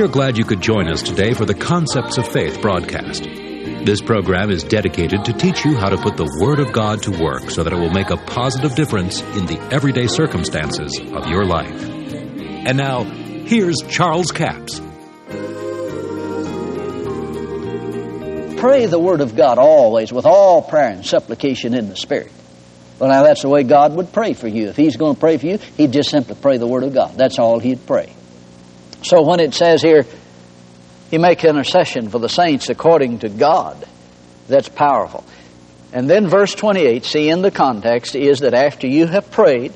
We are glad you could join us today for the Concepts of Faith broadcast. This program is dedicated to teach you how to put the Word of God to work so that it will make a positive difference in the everyday circumstances of your life. And now, here's Charles Capps. Pray the Word of God always with all prayer and supplication in the Spirit. Well, now that's the way God would pray for you. If He's going to pray for you, He'd just simply pray the Word of God. That's all He'd pray. So when it says here, He make intercession for the saints according to God, that's powerful. And then verse 28, see in the context, is that after you have prayed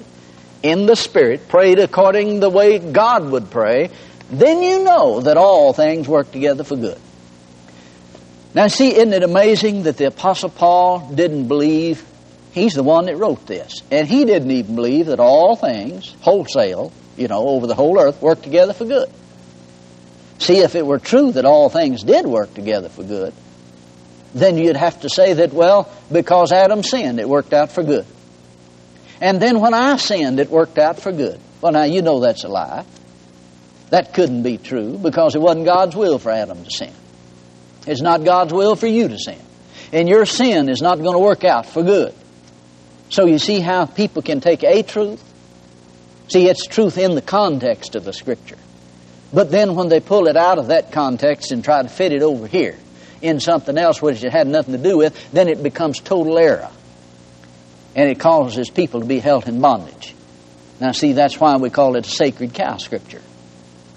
in the Spirit, prayed according the way God would pray, then you know that all things work together for good. Now, see, isn't it amazing that the Apostle Paul didn't believe He's the one that wrote this. And he didn't even believe that all things, wholesale, you know, over the whole earth, work together for good. See, if it were true that all things did work together for good, then you'd have to say that, well, because Adam sinned, it worked out for good. And then when I sinned, it worked out for good. Well, now, you know that's a lie. That couldn't be true because it wasn't God's will for Adam to sin. It's not God's will for you to sin. And your sin is not going to work out for good. So you see how people can take a truth. See, it's truth in the context of the Scripture. But then when they pull it out of that context and try to fit it over here in something else which it had nothing to do with, then it becomes total error. And it causes people to be held in bondage. Now, see, that's why we call it a sacred cow scripture.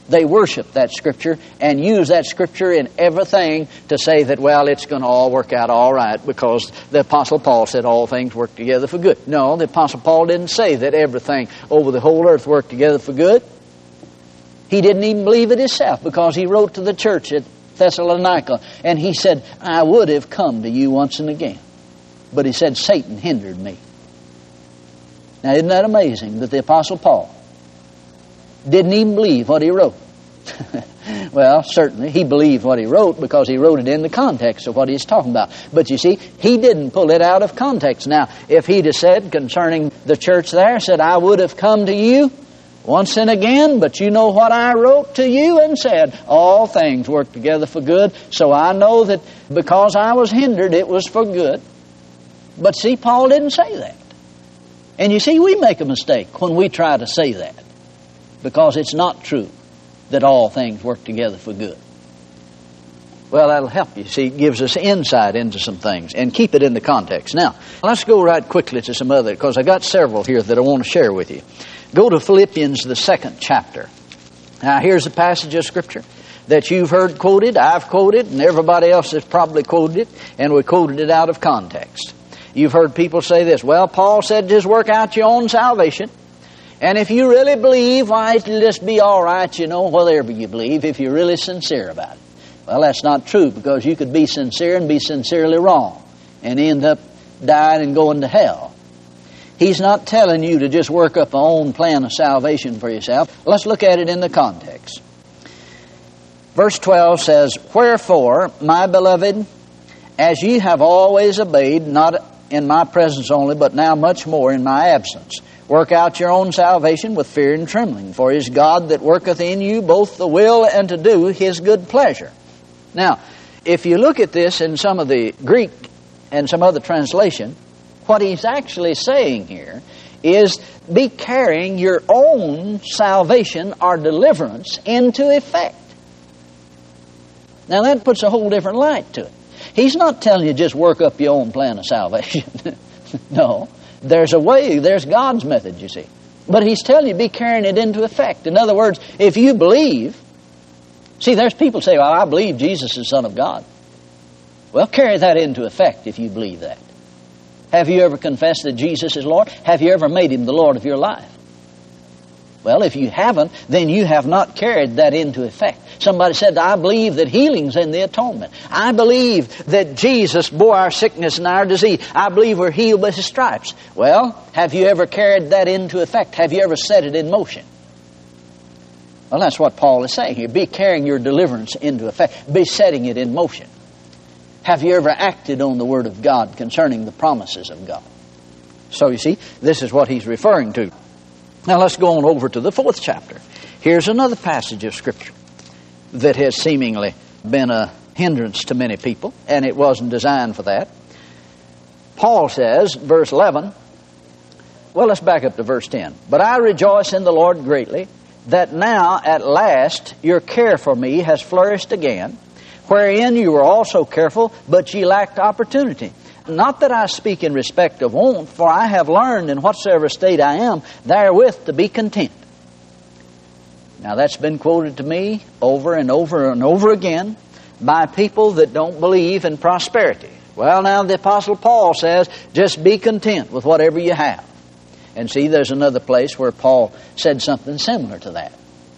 They worship that scripture and use that scripture in everything to say that, well, it's going to all work out all right because the Apostle Paul said all things work together for good. No, the Apostle Paul didn't say that everything over the whole earth worked together for good. He didn't even believe it himself because he wrote to the church at Thessalonica and he said, I would have come to you once and again. But he said, Satan hindered me. Now, isn't that amazing that the Apostle Paul didn't even believe what he wrote. well, certainly he believed what he wrote because he wrote it in the context of what he's talking about. But you see, he didn't pull it out of context. Now, if he'd have said concerning the church there, said, I would have come to you once and again, but you know what I wrote to you and said, all things work together for good, so I know that because I was hindered, it was for good. But see, Paul didn't say that. And you see, we make a mistake when we try to say that because it's not true that all things work together for good. Well, that'll help you. See, it gives us insight into some things and keep it in the context. Now, let's go right quickly to some other, because I've got several here that I want to share with you. Go to Philippians, the second chapter. Now, here's a passage of Scripture that you've heard quoted, I've quoted, and everybody else has probably quoted it, and we quoted it out of context. You've heard people say this, well, Paul said just work out your own salvation. And if you really believe, why, it'll just be all right, you know, whatever you believe, if you're really sincere about it. Well, that's not true because you could be sincere and be sincerely wrong and end up dying and going to hell. He's not telling you to just work up a own plan of salvation for yourself. Let's look at it in the context. Verse 12 says, Wherefore, my beloved, as ye have always obeyed, not in my presence only, but now much more in my absence, Work out your own salvation with fear and trembling, for it is God that worketh in you both the will and to do his good pleasure. Now, if you look at this in some of the Greek and some other translation, what he's actually saying here is be carrying your own salvation or deliverance into effect. Now that puts a whole different light to it. He's not telling you just work up your own plan of salvation. no. There's a way, there's God's method, you see. But He's telling you, be carrying it into effect. In other words, if you believe, see, there's people say, well, I believe Jesus is the Son of God. Well, carry that into effect if you believe that. Have you ever confessed that Jesus is Lord? Have you ever made Him the Lord of your life? Well, if you haven't, then you have not carried that into effect. Somebody said, I believe that healing's in the atonement. I believe that Jesus bore our sickness and our disease. I believe we're healed by His stripes. Well, have you ever carried that into effect? Have you ever set it in motion? Well, that's what Paul is saying here. Be carrying your deliverance into effect. Be setting it in motion. Have you ever acted on the Word of God concerning the promises of God? So you see, this is what he's referring to. Now let's go on over to the fourth chapter. Here's another passage of Scripture. that has seemingly been a hindrance to many people, and it wasn't designed for that. Paul says, verse 11, well, let's back up to verse 10. But I rejoice in the Lord greatly that now at last your care for me has flourished again, wherein you were also careful, but ye lacked opportunity. Not that I speak in respect of want, for I have learned in whatsoever state I am, therewith to be content. Now that's been quoted to me over and over and over again by people that don't believe in prosperity. Well, now the Apostle Paul says, just be content with whatever you have. And see, there's another place where Paul said something similar to that.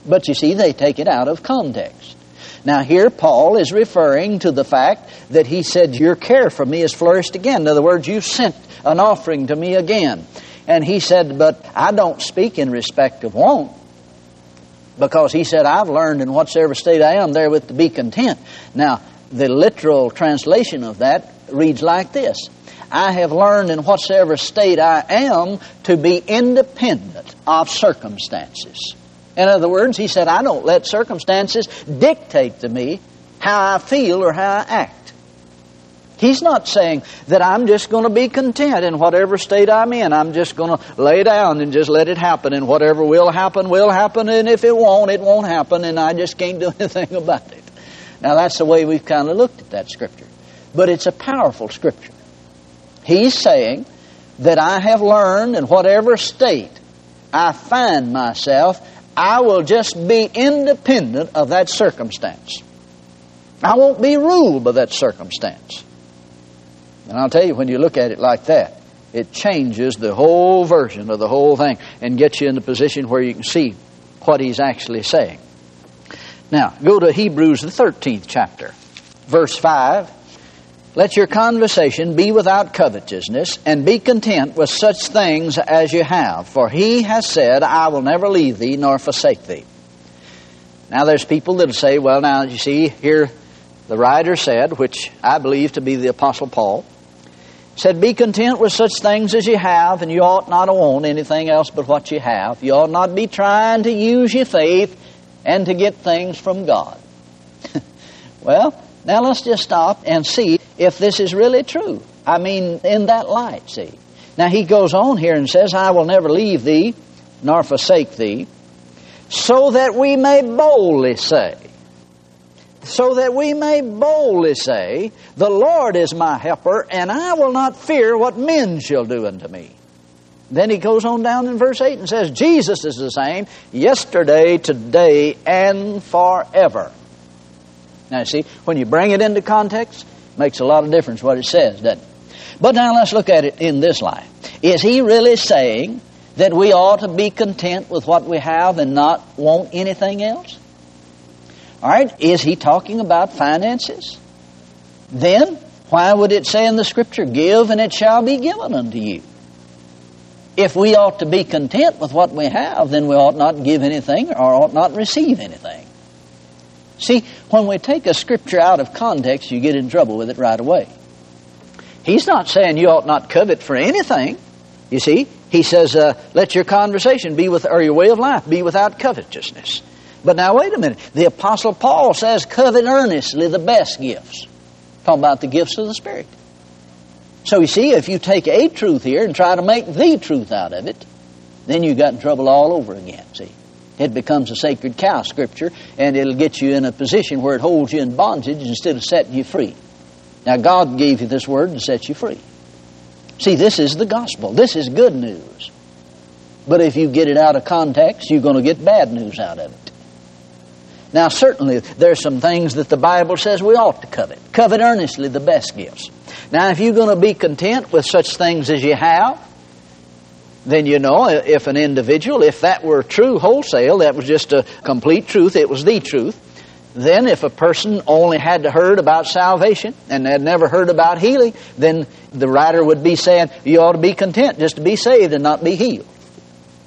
But you see, they take it out of context. Now, here Paul is referring to the fact that he said, Your care for me has flourished again. In other words, you sent an offering to me again. And he said, But I don't speak in respect of want. Because he said, I've learned in whatsoever state I am therewith to be content. Now, the literal translation of that reads like this I have learned in whatsoever state I am to be independent of circumstances. In other words, he said, I don't let circumstances dictate to me how I feel or how I act. He's not saying that I'm just going to be content in whatever state I'm in. I'm just going to lay down and just let it happen, and whatever will happen, will happen, and if it won't, it won't happen, and I just can't do anything about it. Now, that's the way we've kind of looked at that scripture. But it's a powerful scripture. He's saying that I have learned in whatever state I find myself, I will just be independent of that circumstance. I won't be ruled by that circumstance. And I'll tell you, when you look at it like that, it changes the whole version of the whole thing and gets you in the position where you can see what he's actually saying. Now, go to Hebrews, the 13th chapter, verse 5. Let your conversation be without covetousness, and be content with such things as you have. For he has said, I will never leave thee nor forsake thee. Now, there's people that say, well, now, you see, here the writer said, which I believe to be the Apostle Paul, said, Be content with such things as you have, and you ought not to want anything else but what you have. You ought not be trying to use your faith and to get things from God. well, now let's just stop and see if this is really true. I mean, in that light, see. Now he goes on here and says, I will never leave thee nor forsake thee, so that we may boldly say, so that we may boldly say, The Lord is my helper, and I will not fear what men shall do unto me. Then he goes on down in verse 8 and says, Jesus is the same yesterday, today, and forever. Now, you see, when you bring it into context, makes a lot of difference what it says, doesn't it? But now let's look at it in this light. Is he really saying that we ought to be content with what we have and not want anything else? All right, is he talking about finances? Then, why would it say in the Scripture, Give and it shall be given unto you? If we ought to be content with what we have, then we ought not give anything or ought not receive anything. See, when we take a scripture out of context, you get in trouble with it right away. He's not saying you ought not covet for anything. You see, he says, uh, "Let your conversation be with, or your way of life be without covetousness." But now, wait a minute. The Apostle Paul says, "Covet earnestly the best gifts." Talking about the gifts of the Spirit. So you see, if you take a truth here and try to make the truth out of it, then you got in trouble all over again. See. It becomes a sacred cow scripture, and it'll get you in a position where it holds you in bondage instead of setting you free. Now, God gave you this word to set you free. See, this is the gospel. This is good news. But if you get it out of context, you're going to get bad news out of it. Now, certainly, there's some things that the Bible says we ought to covet. Covet earnestly the best gifts. Now, if you're going to be content with such things as you have, then you know uh, if an individual, if that were true wholesale, that was just a complete truth, it was the truth, then if a person only had to heard about salvation and had never heard about healing, then the writer would be saying, you ought to be content just to be saved and not be healed.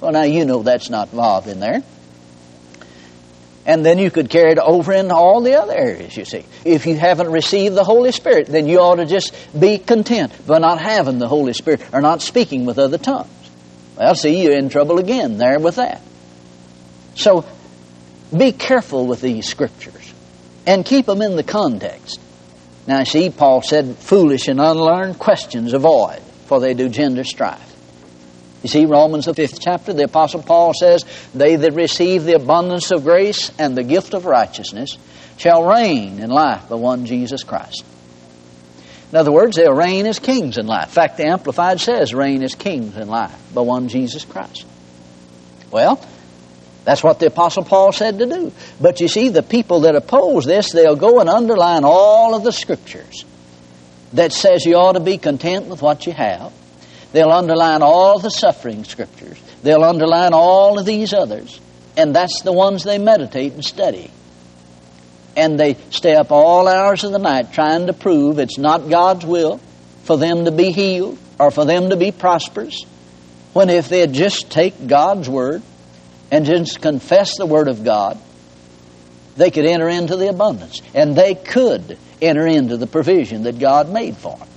Well, now you know that's not involved in there. And then you could carry it over into all the other areas, you see. If you haven't received the Holy Spirit, then you ought to just be content by not having the Holy Spirit or not speaking with other tongues. Well, see, you're in trouble again there with that. So, be careful with these scriptures. and keep them in the context. Now, see, Paul said, foolish and unlearned questions avoid, for they do gender strife. You see, Romans, the fifth chapter, the Apostle Paul says, They that receive the abundance of grace and the gift of righteousness shall reign in life by one Jesus Christ. In other words, they'll reign as kings in life. In fact, the Amplified says, reign as kings in life by one Jesus Christ. Well, that's what the Apostle Paul said to do. But you see, the people that oppose this, they'll go and underline all of the scriptures that says you ought to be content with what you have. They'll underline all the suffering scriptures. They'll underline all of these others. And that's the ones they meditate and study. And they stay up all hours of the night trying to prove it's not God's will for them to be healed or for them to be prosperous. When if they'd just take God's word and just confess the word of God, they could enter into the abundance. And they could enter into the provision that God made for them.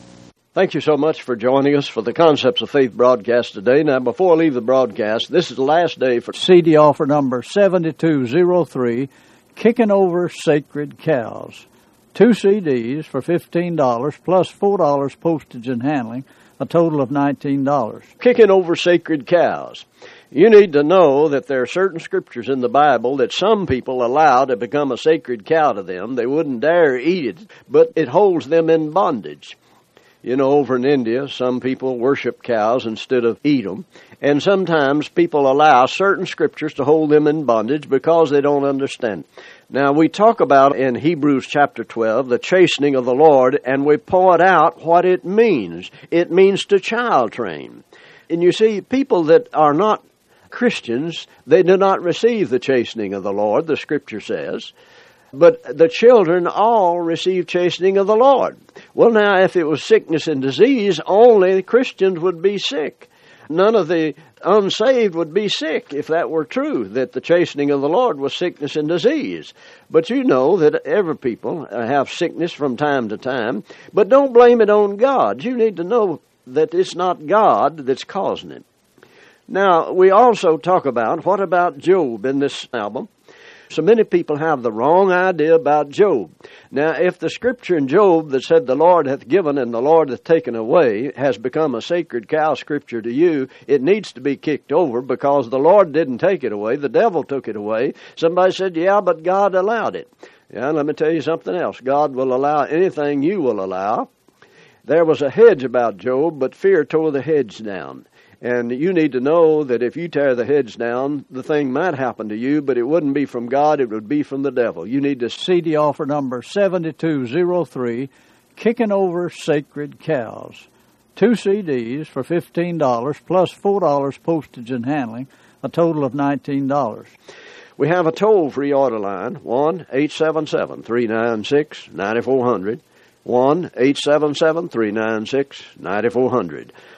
Thank you so much for joining us for the Concepts of Faith broadcast today. Now, before I leave the broadcast, this is the last day for CD offer number 7203 Kicking Over Sacred Cows. Two CDs for $15 plus $4 postage and handling, a total of $19. Kicking Over Sacred Cows. You need to know that there are certain scriptures in the Bible that some people allow to become a sacred cow to them. They wouldn't dare eat it, but it holds them in bondage. You know, over in India, some people worship cows instead of eat them. And sometimes people allow certain scriptures to hold them in bondage because they don't understand. Now, we talk about in Hebrews chapter 12 the chastening of the Lord, and we point out what it means. It means to child train. And you see, people that are not Christians, they do not receive the chastening of the Lord, the scripture says. But the children all receive chastening of the Lord. Well, now, if it was sickness and disease, only Christians would be sick. None of the unsaved would be sick if that were true, that the chastening of the Lord was sickness and disease. But you know that every people uh, have sickness from time to time. But don't blame it on God. You need to know that it's not God that's causing it. Now, we also talk about what about Job in this album? So many people have the wrong idea about Job. Now, if the scripture in Job that said, The Lord hath given and the Lord hath taken away, has become a sacred cow scripture to you, it needs to be kicked over because the Lord didn't take it away, the devil took it away. Somebody said, Yeah, but God allowed it. Yeah, let me tell you something else. God will allow anything you will allow. There was a hedge about Job, but fear tore the hedge down. And you need to know that if you tear the hedge down, the thing might happen to you, but it wouldn't be from God, it would be from the devil. You need to CD offer number 7203 Kicking Over Sacred Cows. Two CDs for $15 plus $4 postage and handling, a total of $19. We have a toll free order line 1 877 396 9400. 1 877 396 9400.